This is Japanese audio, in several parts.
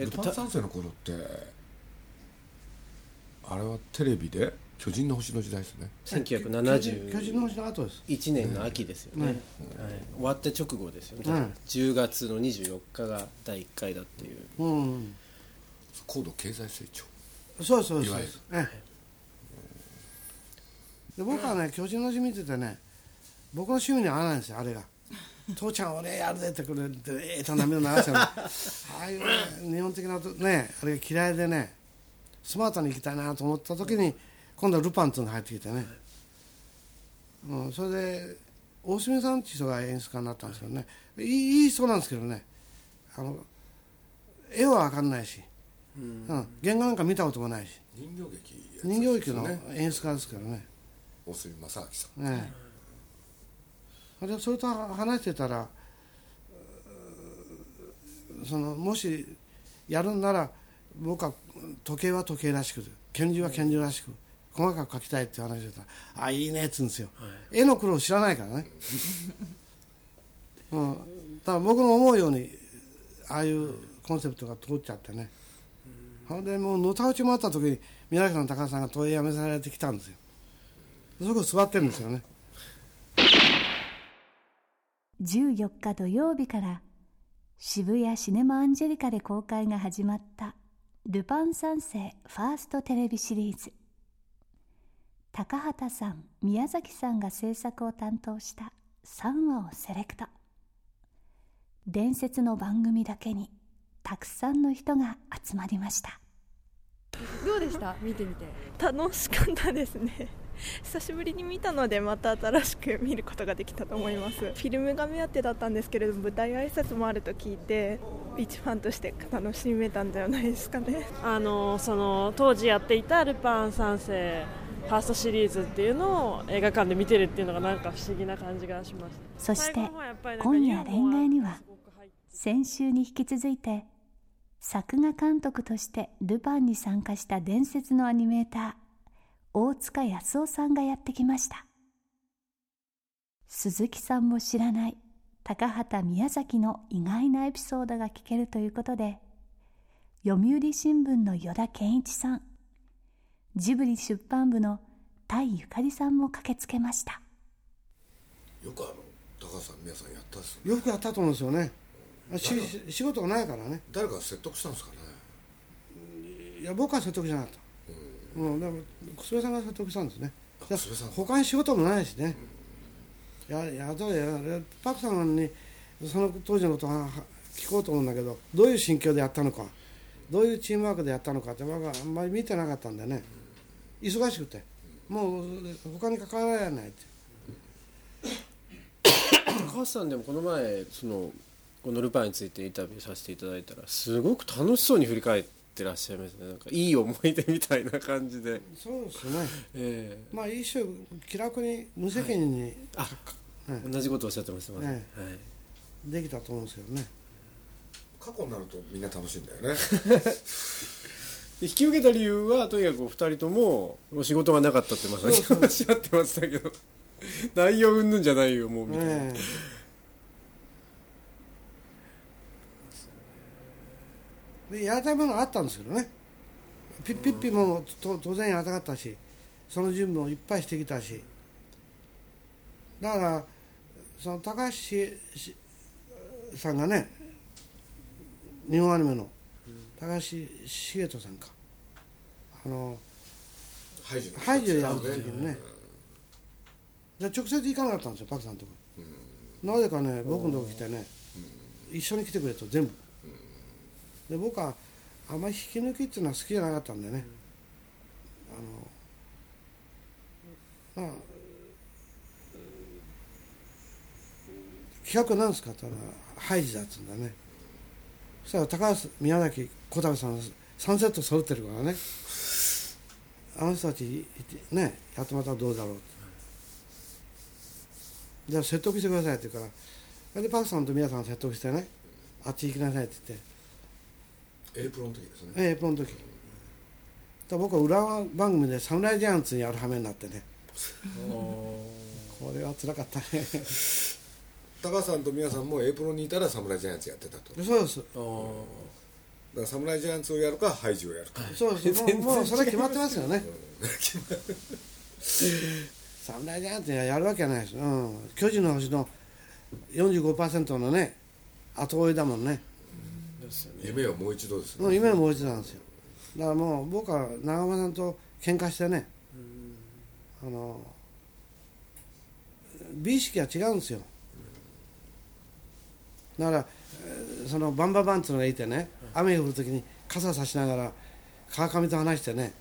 えっルとたパン三世の頃ってあれはテレビで？巨人の星の時代ですね。巨人の1971星の後です。年の秋ですよね、ねはい、終わって直後ですよ。ね、うん。10月の24日が第1回だっていう。うん。高度経済成長。そうそうそういわゆる。ええ。で僕はね巨人の星見ててね僕の趣味に合わないんですよあれが父ちゃん俺やるぜってくれてええと涙流して ああいうね日本的なとねあれが嫌いでねスマートに行きたいなと思った時に今度はルパンっていうのが入ってきてね、うん、それで大隅さんっていう人が演出家になったんですけどね。いいいい人なんですけどね。あの絵は分かんないし、うん、原画なんか見たこともないし。人形劇や人形劇のね演出家ですからね。大隅正明さん。ね。えでそれと話してたらそのもしやるんなら僕は時計は時計らしく拳銃は拳銃らしく細かく描きたいって話してたら「あいいね」っつうんですよ、絵の苦労知らないからね、うん、だから僕の思うようにああいうコンセプトが通っちゃってねほんでもうのたうち回った時に宮崎の高橋さんが問いやめされてきたんですよそこ座ってるんですよね14日土曜日から渋谷シネマアンジェリカで公開が始まった「ルパン三世ファーストテレビシリーズ」高畑さん宮崎さんが制作を担当した3話をセレクト。伝説の番組だけにたくさんの人が集まりました。どうでした？見てみて。楽しかったですね久しぶりに見たのでまた新しく見ることができたと思います。フィルムが目当てだったんですけれども舞台挨拶もあると聞いて一ファンとして楽しめたんじゃないですかね。あのその当時やっていた「ルパン三世」ファーストシリーズっていうのを映画館で見てるっていうのがなんか不思議な感じがしました。そして今夜恋愛には先週に引き続いて作画監督としてルパンに参加した伝説のアニメーター大塚康夫さんがやってきました。鈴木さんも知らない高畑宮崎の意外なエピソードが聞けるということで読売新聞の依田健一さんジブリ出版部の田井ゆかりさんも駆けつけました。よくあの高橋さん皆さんやったっすよよくやったと思うんですよね。し仕事がないからね。誰か説得したんですかね。いや僕は説得じゃなかったうん、でも楠部さんが説得したんですね。あ楠部さん。他に仕事もないしね。ややどうやパクさんにその当時のことは聞こうと思うんだけどどういう心境でやったのかどういうチームワークでやったのかって僕はあんまり見てなかったんでね。忙しくて。もう他に関わらないって 高橋さんでもこの前そのこのルパンについてインタビューさせていただいたらすごく楽しそうに振り返ってらっしゃいますね。なんかいい思い出みたいな感じで、そうですね。えまあ一種気楽に無責任に、あねえ同じことをおっしゃってました、ね。はい。できたと思うんですけどね。過去になるとみんな楽しいんだよね。で引き受けた理由はとにかくお二人とも仕事がなかったってまさにおっしゃってましたけど。内容云々じゃないよもうみたいな、ねでやりたいものがあったんですけどね。ピッピッピもと当然やりたかったしその準備もいっぱいしてきたし。だからその高橋さんがね日本アニメの高橋茂人さんか。あのハイジのハイジをやる時にね。じゃあ直接行かなかったんですよパクさんのとこ。なぜかね僕のとこ来てね一緒に来てくれと全部で僕はあんまり引き抜きっていうのは好きじゃなかったんでね、あのまあ企画なんですか？って言ったらハイジだっつうんだね。そしたら高橋宮崎小田部さん3セット揃ってるからね。あの人たちねやってもらったらどうだろうって。じゃあ説得してくださいって言うからでパクさんと宮さん説得してねあっち行きなさいって言ってエイプロの時ですね。ええプロの時。だから僕は裏番組で「サムライジャイアンツ」にやる羽目になってね。これは辛かったね。高橋さんと宮さんもエイプロにいたら侍ジャイアンツやってたと。だかそうです。ら侍ジャイアンツをやるかハイジをやるか。そうです。もうもうそれは決まってますよね。侍ジャイアンツやるわけはないです、うん、巨人の星の45%のね後追いだもんねですよね。夢をもう一度ですね。もう夢はもう一度なんですよ。だからもう僕は長間さんと喧嘩してねあの美意識が違うんですよ。だからえーそのバンババンっていうのがいてね雨が降る時に傘差しながら川上と話してね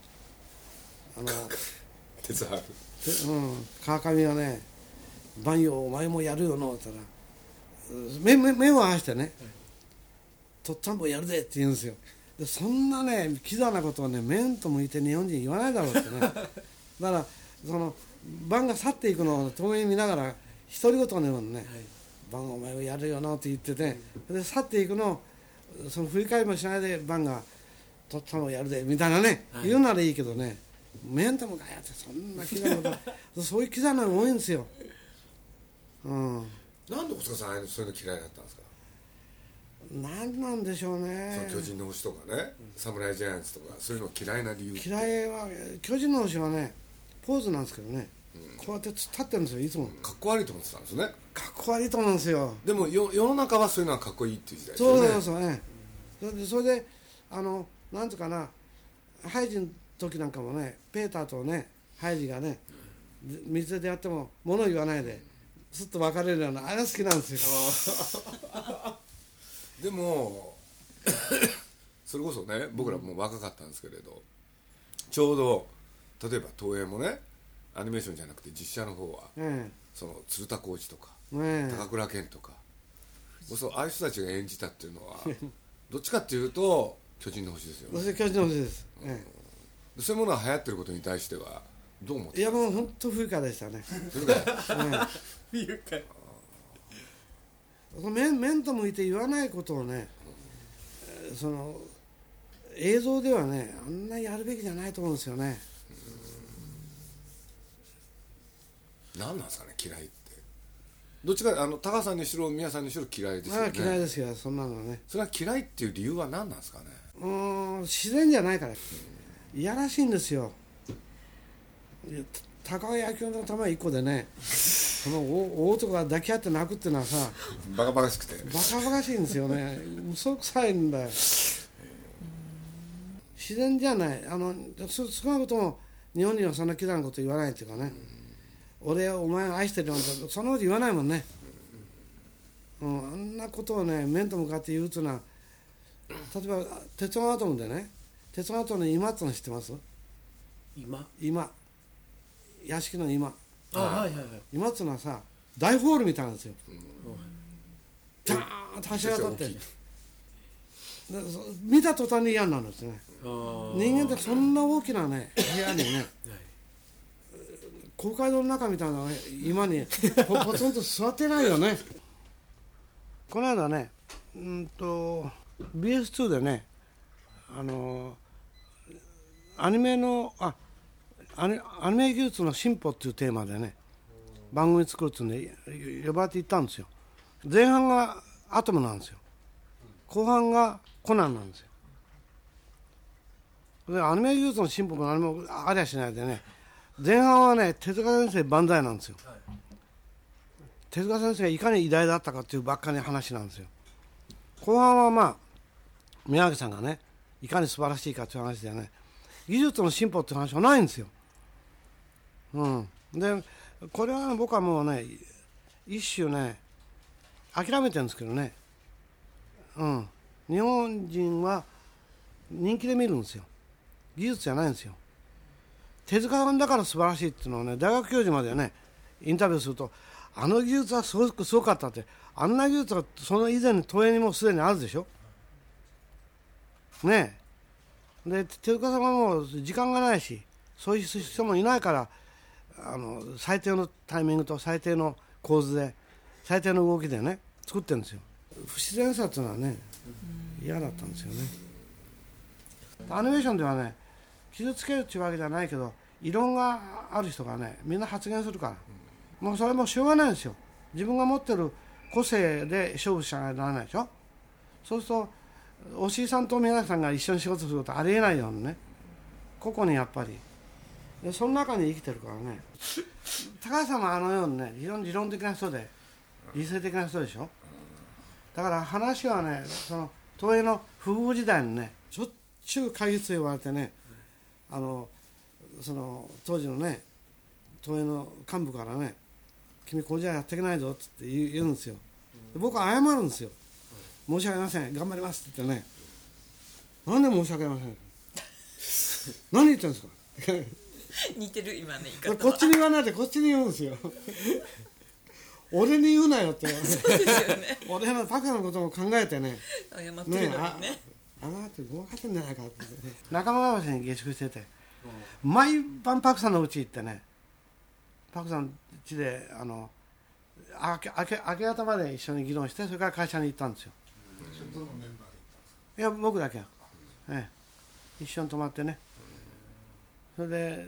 あの鉄ハうん、川上がね「万葉お前もやるよの」って言ったら目目目を合わせてね「とっつぁんぼやるで」って言うんですよ。でそんなねキザなことをね面と向いて日本人言わないだろうってね。だからその晩が去っていくのを遠目に見ながら独り言のようにね「晩お前もやるよの」って言ってねで去っていくのをその振り返りもしないで晩が「とっつぁんぼやるで」みたいなね、言うならいいけどね面と向かい合ってそんなキザなこと。そういうキザなの多いんですよ。うん。なんで大塚さんそういうの嫌いだったんですか、何なんでしょうね。その巨人の星とかね。侍ジャイアンツとかそういうの嫌いな理由嫌いは巨人の星はねポーズなんですけどね、こうやって立ってるんですよいつも。かっこ悪いと思ってたんですね。かっこ悪いと思うんですよ。でもよ世の中はそういうのはかっこいいっていう時代ですよね。そうそうそうね。それでそれであのなんとかなハイジの時なんかもねペーターとねハイジがね水でやっても物言わないですっと別れるようなあれが好きなんですよ でも それこそね僕らもう若かったんですけれどちょうど例えば東映もねアニメーションじゃなくて実写の方はえその鶴田浩二とかえね高倉健とかそうああいう人たちが演じたっていうのは どっちかっていうと巨人の星ですよね。巨人の星です、えそういうものが流行ってることに対してはどう思っえいてやもう本当不愉快でしたね、それからえ愉快えその面面と向いて言わないことをねえーその映像ではねあんなやるべきじゃないと思うんですよね。何なんですかね嫌いって。どっちかあの高橋さんにしろ宮さんにしろ嫌いですよね。嫌いですよそんなのね。それは嫌いっていう理由は何なんですかね。うーん自然じゃないから。いやらしいんですよ高い野球の球一個でね その大大男が抱き合って泣くっていうのはさバカバカしくて。バカバカしいんですよね。嘘くさいんだよ。自然じゃない。あのそ少なくとも日本にはそんなキザなこと言わないっていうかね。俺はお前を愛してるよなんてそんなこと言わないもんね、うん、あんなことをね面と向かって言うっていうのは例えば鉄腕アトムでね鉄腕アトムの今っての知ってます？今？今屋敷の今。あはいはいはい。今っていうのはさ大ホールみたいなんですよ。ダーンと柱が立って。でそ見た途端に嫌になるんですね。人間ってそんな大きなね部屋にね公会堂の中みたいな今にポポツンと座ってないよね。この間ねうんと BS2 でねあのアニメのあアニメ技術の進歩っていうテーマでね番組作るっていうんで呼ばれて行ったんですよ。前半がアトムなんですよ。後半がコナンなんですよ。でアニメ技術の進歩も何もありゃしないでね前半はね手塚先生万歳なんですよ、手塚先生がいかに偉大だったかっていうばっかりの話なんですよ。後半はまあ宮城さんがねいかに素晴らしいかっていう話でね技術の進歩っていう話はないんですよ。うん。でこれは僕はもうね一種ね諦めてるんですけどね。うん。日本人は人気で見るんですよ。技術じゃないんですよ。手塚さんだから素晴らしいっていうのはね大学教授までねインタビューするとあの技術はすごくすごかったってあんな技術がその以前に東映にもすでにあるでしょ。ねえ。で手塚さんはもう時間がないしそういう人もいないからあの最低のタイミングと最低の構図で最低の動きでね作ってるんですよ。不自然さっていうのはね嫌だったんですよね。アニメーションではね傷つけるっていうわけじゃないけど異論がある人がねみんな発言するから。もうそれもしょうがないんですよ。自分が持ってる個性で勝負しなきゃならないでしょ。そうすると押井さんと皆さんが一緒に仕事することありえないようにね。個々にやっぱりでその中に生きてるからね。高橋さんもあのようにね非常に理論的な人で理性的な人でしょ？だから話はねその東映の不遇時代にねしょっちゅう会議室言われてねあのその当時のね東映の幹部からね「君これじゃやっていけないぞ」って言うんですよ。で僕は謝るんですよ「申し訳ありません。頑張ります」って言ってね「なんで申し訳ありません」何言ってるんですか？似てる今ね言い方。こっちに言わないでこっちに言うんですよ。俺に言うなよって。言われて俺のパクのことも考えてね。謝ってるのにね。ねああなたごまかしてんじゃないかって。ね仲間川橋に下宿してて。毎晩パクさんの家行ってね。パクさん家であの明け明け明け方まで一緒に議論してそれから会社に行ったんですよ。いや僕だけや、ええ、一緒に泊まってねそれで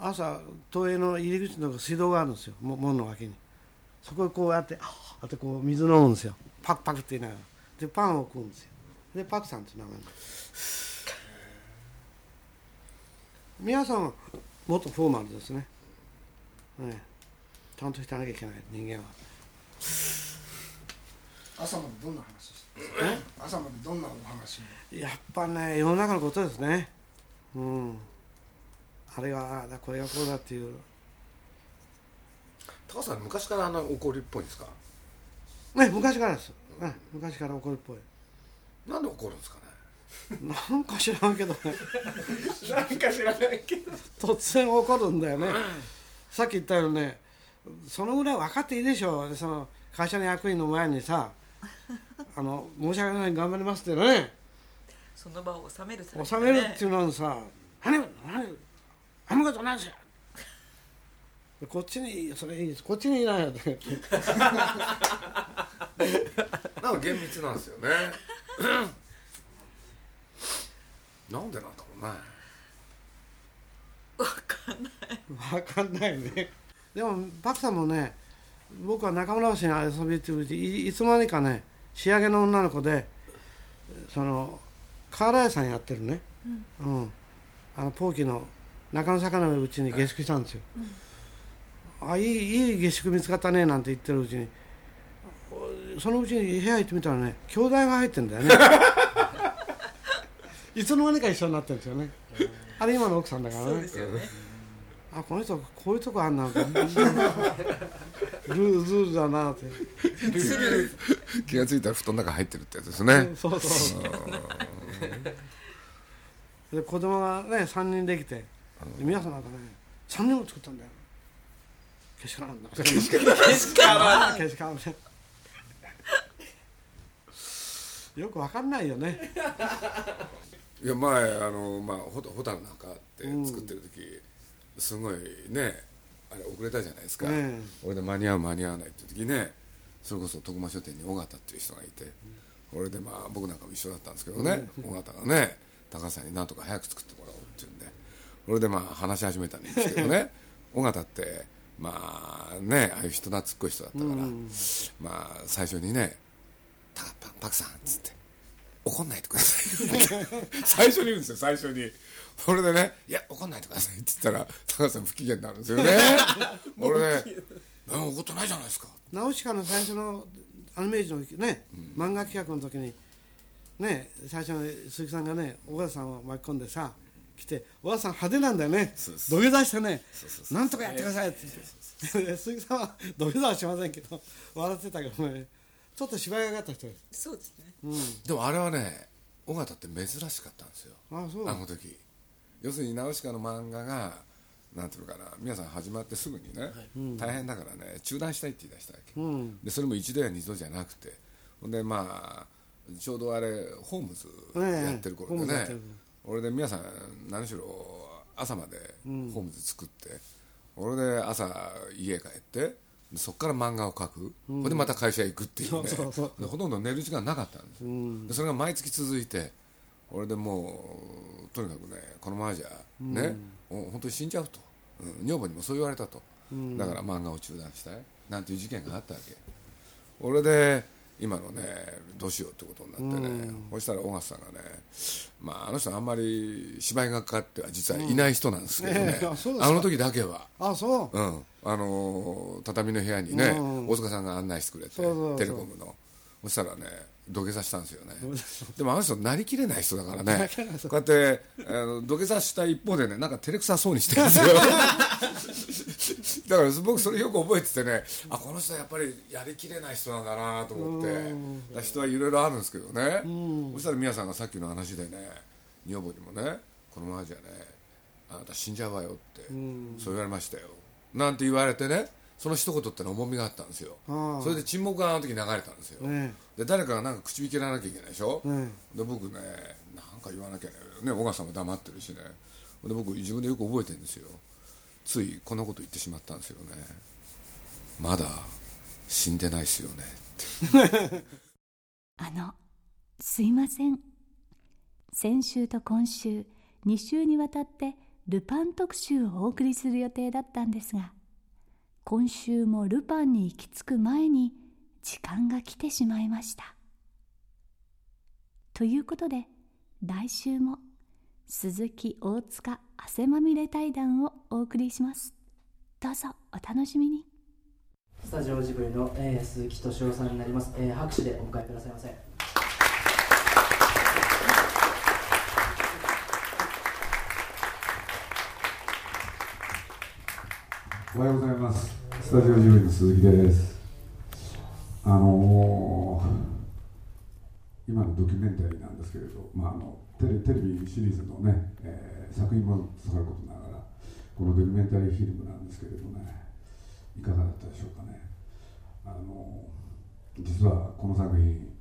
朝東映の入り口の水道があるんですよ。も門の脇に。そこへこうやってああってこう水飲むんですよ。パクパクって言いながら。でパンを食うんですよ。でパクさんって名前なんです。皆さんはもっとフォーマルですね、ええ、ちゃんとしてなきゃいけない人間は。朝までどんな話して朝までどんなお話やっぱね世の中のことですね。うんあれがああだこれがこうだっていう。高橋さん昔からあんな怒りっぽいんですか？ね昔からです、ね、昔から怒るっぽい。なんで怒るんですかね？なんか知らんけどね。なんか知らないけど。突然怒るんだよね。さっき言ったようにねそのぐらい分かっていいでしょう。その会社の役員の前にさあの申し訳ない頑張りますってね。その場を収めるためにね。収めるっていうのにさ「何何あんなことないですよ」こっちにそれいいですこっちにいないよなんか厳密なんですよねなんでなんだろうね分かんないねでもパクさんもね僕は中村橋に遊びに行ってるうちいいつの間にかね仕上げの女の子でその瓦屋さんやってるね、うんあのポーキの中野坂のうちに下宿したんですよ、あいいいい下宿見つかったねなんて言ってるうちに。そのうちに部屋行ってみたらね兄弟が入ってんだよね。いつの間にか一緒になってるんですよね。あれ今の奥さんだからね。そうですよね。あこの人こういうとこあんなルールールだなって。気がついたら布団の中入ってるってやつですね。そうそうで子供がね3人できてで皆さんなんかね3人も作ったんだよ。けしからんだけしからん。けしからん。ねよくわかんないよね。いや前あのまあホホタルなんかって作ってる時、すごいねあれ遅れたじゃないですか、ええ。俺で間に合う間に合わないっていう時ねそれこそ徳間書店に尾形っていう人がいて、俺でまあ僕なんかも一緒だったんですけどね、尾形がね高橋さんになんとか早く作ってもらおうっていうんでそれでまあ話し始めたんですけどね。尾形ってまあねああいう人懐っこい人だったから、まあ最初にね「パパパクさん」っつって「怒んないでください」最初に言うんですよ最初に。それでね「いや怒んないでください」って言ったら高橋さん不機嫌になるんですよね。俺ね「何も怒ってないじゃないですか」ナウシカの最初のアニメージのね、漫画企画の時にね最初の鈴木さんがね小川さんを巻き込んでさ来て小川さん派手なんだよね。土下座してね。なんとかやってくださいって言って。で鈴木さんは土下座はしませんけど笑ってたけどね。ちょっと芝居がかった人です、そうですね。うん、でもあれはね尾形って珍しかったんですよ。あそうあの時。要するにナウシカの漫画がなんていうのかな皆さん始まってすぐにね、大変だからね中断したいって言い出したわけ、うん。でそれも一度や二度じゃなくて。ほんでまあちょうどあれホームズやってる頃でね。ええ俺で皆さん何しろ朝までホームズ作って、俺で朝家帰ってでそこから漫画を描く、ほん。でまた会社行くっていうね。ほとんど寝る時間なかったんです、でそれが毎月続いて俺でもうとにかくねこのままじゃね、お本当に死んじゃうと、うん。女房にもそう言われたと、だから漫画を中断したい。なんていう事件があったわけ。俺で今のねどうしようってことになってね、そしたら尾形さんがね、まあ、あの人あんまり芝居がかかっては実はいない人なんですけどね、ええあの時だけは。あそう。うん、あのー畳の部屋にね、うん。大塚さんが案内してくれてテレコムの。そしたらね土下座したんですよね。でもあの人なりきれない人だからね。こうやってあの土下座した一方でねなんか照れくさそうにしてるんですよ だから僕それよく覚えててねあこの人はやっぱりやりきれない人なんだなと思って。人はいろいろあるんですけどね。そしたら宮さんがさっきの話でね女房にもねこのままじゃねあなた死んじゃうわよってそう言われましたよ。なんて言われてねその一言ってのは重みがあったんですよ。それで沈黙があの時流れたんですよ、ねで誰かがなんか口引きらなきゃいけないでしょ、ねで僕ねなんか言わなきゃね。ね小川さんも黙ってるしね。で僕自分でよく覚えてるんですよついこんなこと言ってしまったんですよね。まだ死んでないですよね。あのすいません。先週と今週2週にわたってルパン特集をお送りする予定だったんですが今週もルパンに行き着く前に時間が来てしまいました。ということで来週も鈴木大塚汗まみれ対談をお送りしますどうぞお楽しみにスタジオジブリの、えー鈴木敏夫さんになります、えー拍手でお迎えくださいませおはようございます。スタジオジブリの鈴木です。あのー今のドキュメンタリーなんですけれど、まあ、あのテレテレビシリーズのね、えー作品もさることながら、このドキュメンタリーフィルムなんですけれどね、いかがだったでしょうかね。あの実はこの作品、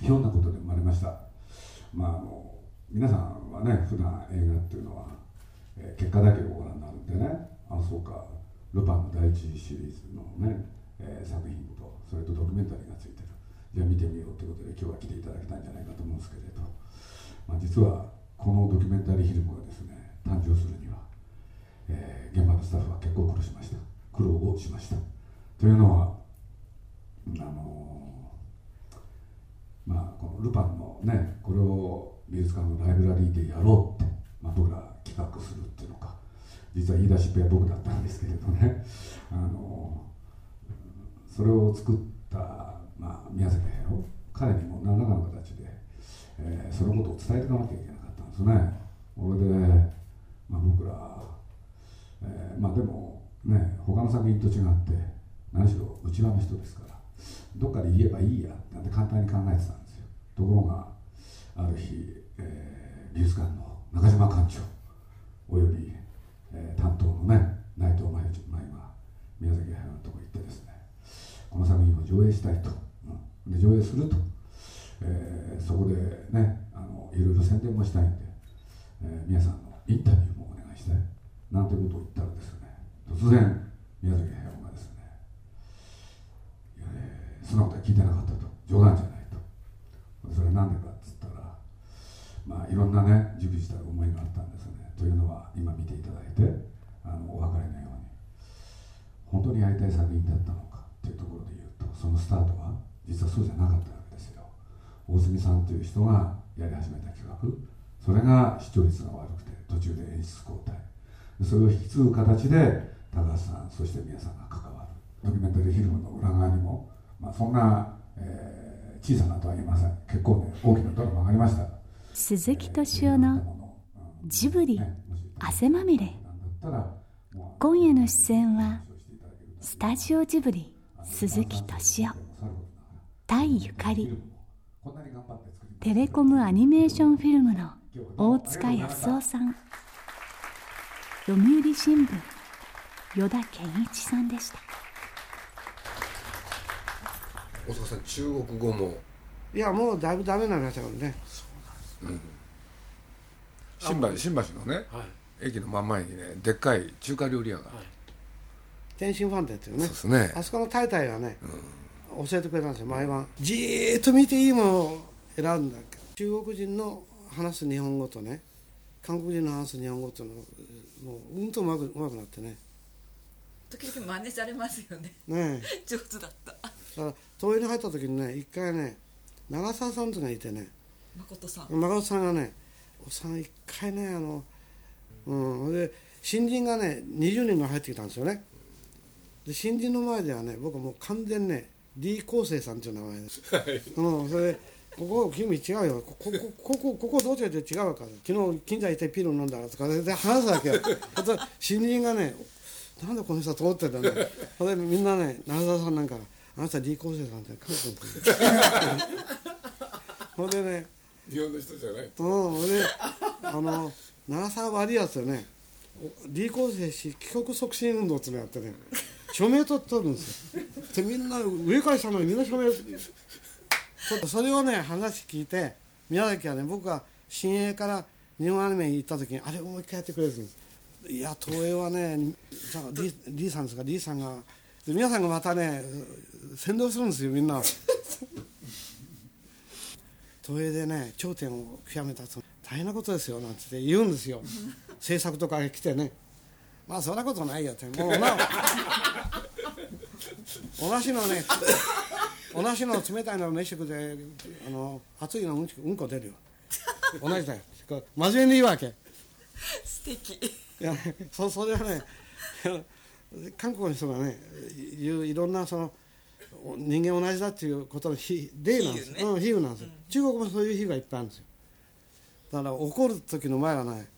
ひょんなことで生まれました。まあ、あの皆さんはね、普段映画っていうのは、えー結果だけをご覧になるんでね、あそうか、ルパンの第一シリーズのね、えー作品と、それとドキュメンタリーがついてる。じゃあ見てみようということで今日は来ていただきたいんじゃないかと思うんですけれど、まあ、実はこのドキュメンタリーフィルムがですね誕生するには、えー現場のスタッフは結構苦労しました。苦労をしました。というのはあのーまあこのルパンのねこれを美術館のライブラリーでやろうって、まあ、僕ら企画するっていうのか実は言い出しっぺは僕だったんですけれどね。あのーそれを作った、まあ、宮崎駿彼にも何らかの形で、えーそのことを伝えていかなきゃいけなかったんですね。それで、まあ、僕ら、えーまあでもね他の作品と違って何しろ内輪の人ですからどっかで言えばいいやなんて簡単に考えてたんですよ。ところがある日、えー美術館の中島館長および、えー担当のね内藤真由真由が宮崎駿のとこ行ってですねこの作品を上映したいと、で上映すると、えーそこでねあのいろいろ宣伝もしたいんで、えー皆さんのインタビューもお願いしたいなんてことを言ったらですね突然宮崎駿がですねいやえーそんなことは聞いてなかったと。冗談じゃないと。それは何でかっつったらまあいろんなね熟した思いがあったんですね。というのは今見ていただいてあのお分かりのように本当にやりたい作品だったのかというところで言うとそのスタートは実はそうじゃなかったわけですよ。大杉さんという人がやり始めた企画。それが視聴率が悪くて途中で演出交代。それを引き継ぐ形で高橋さんそして皆さんが関わる。ドキュメンタリーフィルムの裏側にも、まあ、そんな、えー小さなとは言いません。結構ね大きなドラマがありました。鈴木敏夫のジブリ汗まみれ。今夜の出演はスタジオジブリ鈴木敏夫タイゆかりテレコムアニメーションフィルムの大塚康夫さん。読売新聞依田健一さんでした。大阪さん中国語も。いやもうだいぶダメになりましたからね。うん。新橋新橋のね、駅の真ん前にねでっかい中華料理屋が、天津飯店っていうね。そうですね。あそこの太太がね、教えてくれたんですよ毎晩。じーっと見ていいものを選んだ中国人の話す日本語とね韓国人の話す日本語とのもううんとうまくうまくなってね。時々真似されますよね。ね上手だった。だから東映に入った時にね一回ね長澤さんというのがいてね。誠さん。誠さんがねおっさん一回ねあのうん。で新人がね20人が入ってきたんですよね。で新人の前ではね僕はもう完全ね李光生さんっていう名前です、うん、それでここ君違うよ。こここここここどう違う違うか昨日近所行ってピル飲んだらとかで話すわけよ。そしたら新人がねなんでこの人はと思ってたんだよ。それでみんなね長澤さんなんかあなた李光生さんって韓国のほんでね日本の人じゃない。うん、であの長澤悪いやつでね李光生氏帰国促進運動ってのやってね署名取っとるんですよ。でみんな上から下までみんな署名ちょっとそれをね話聞いて宮崎はね僕が新鋭から日本アニメに行った時にあれをもう一回やってくれるんです。いや東映はねじゃあリリーさんですかリーさんが。で皆さんがまたね先導するんですよみんな。東映でね頂点を極めたと大変なことですよなんて言うんですよ。制作とかが来てね。まあそんなことないよ。ってもうな同じのね同じの冷たいの飯食ってあの熱いのうんちうんこ出るよ。同じだよ。真面目に言うわけ。素敵。いやそそれはね韓国の人がね言ういろんなその人間同じだっていうことの比例なんです。よ、うん、比喩なんですよ、中国もそういう比喩がいっぱいあるんですよ。だから怒る時の前はね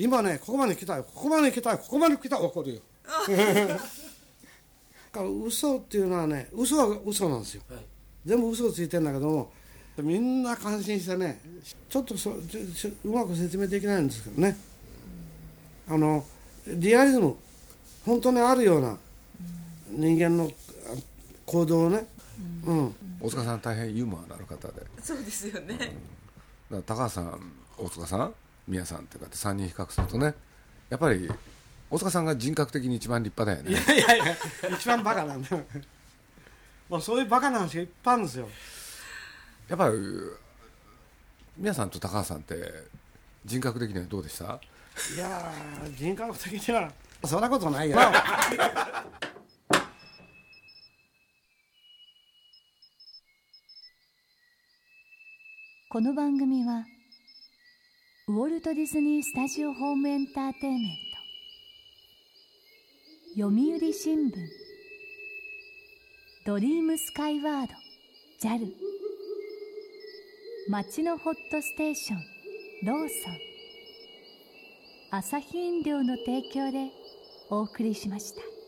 今ねここまで来たよ。ここまで来たよ。ここまで来たら怒るよ。だから嘘っていうのはね嘘は嘘なんですよ、全部嘘ついてんだけどもみんな感心してねちょっとそちょちょうまく説明できないんですけどね。あのリアリズム本当にあるような人間のあ行動をね、うん。大塚さん大変ユーモアのある方で。そうですよね。だから高橋さん大塚さん宮さんってかって3人比較するとねやっぱり大塚さんが人格的に一番立派だよね。いやいやいや一番バカなんだよ。まあそういうバカな話がいっぱいあるんですよ。やっぱり宮さんと高橋さんって人格的にはどうでした？いやー人格的にはそんなことないよ、この番組はウォルト・ディズニー・スタジオ・ホーム・エンターテインメント。読売新聞。ドリームスカイワード JAL 町のホットステーションローソン。アサヒ飲料の提供でお送りしました。